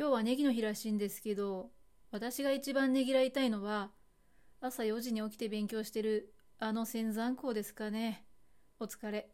今日はネギの日らしいんですけど、私が一番ねぎらいたいのは、朝4時に起きて勉強してるあの仙山校ですかね。お疲れ。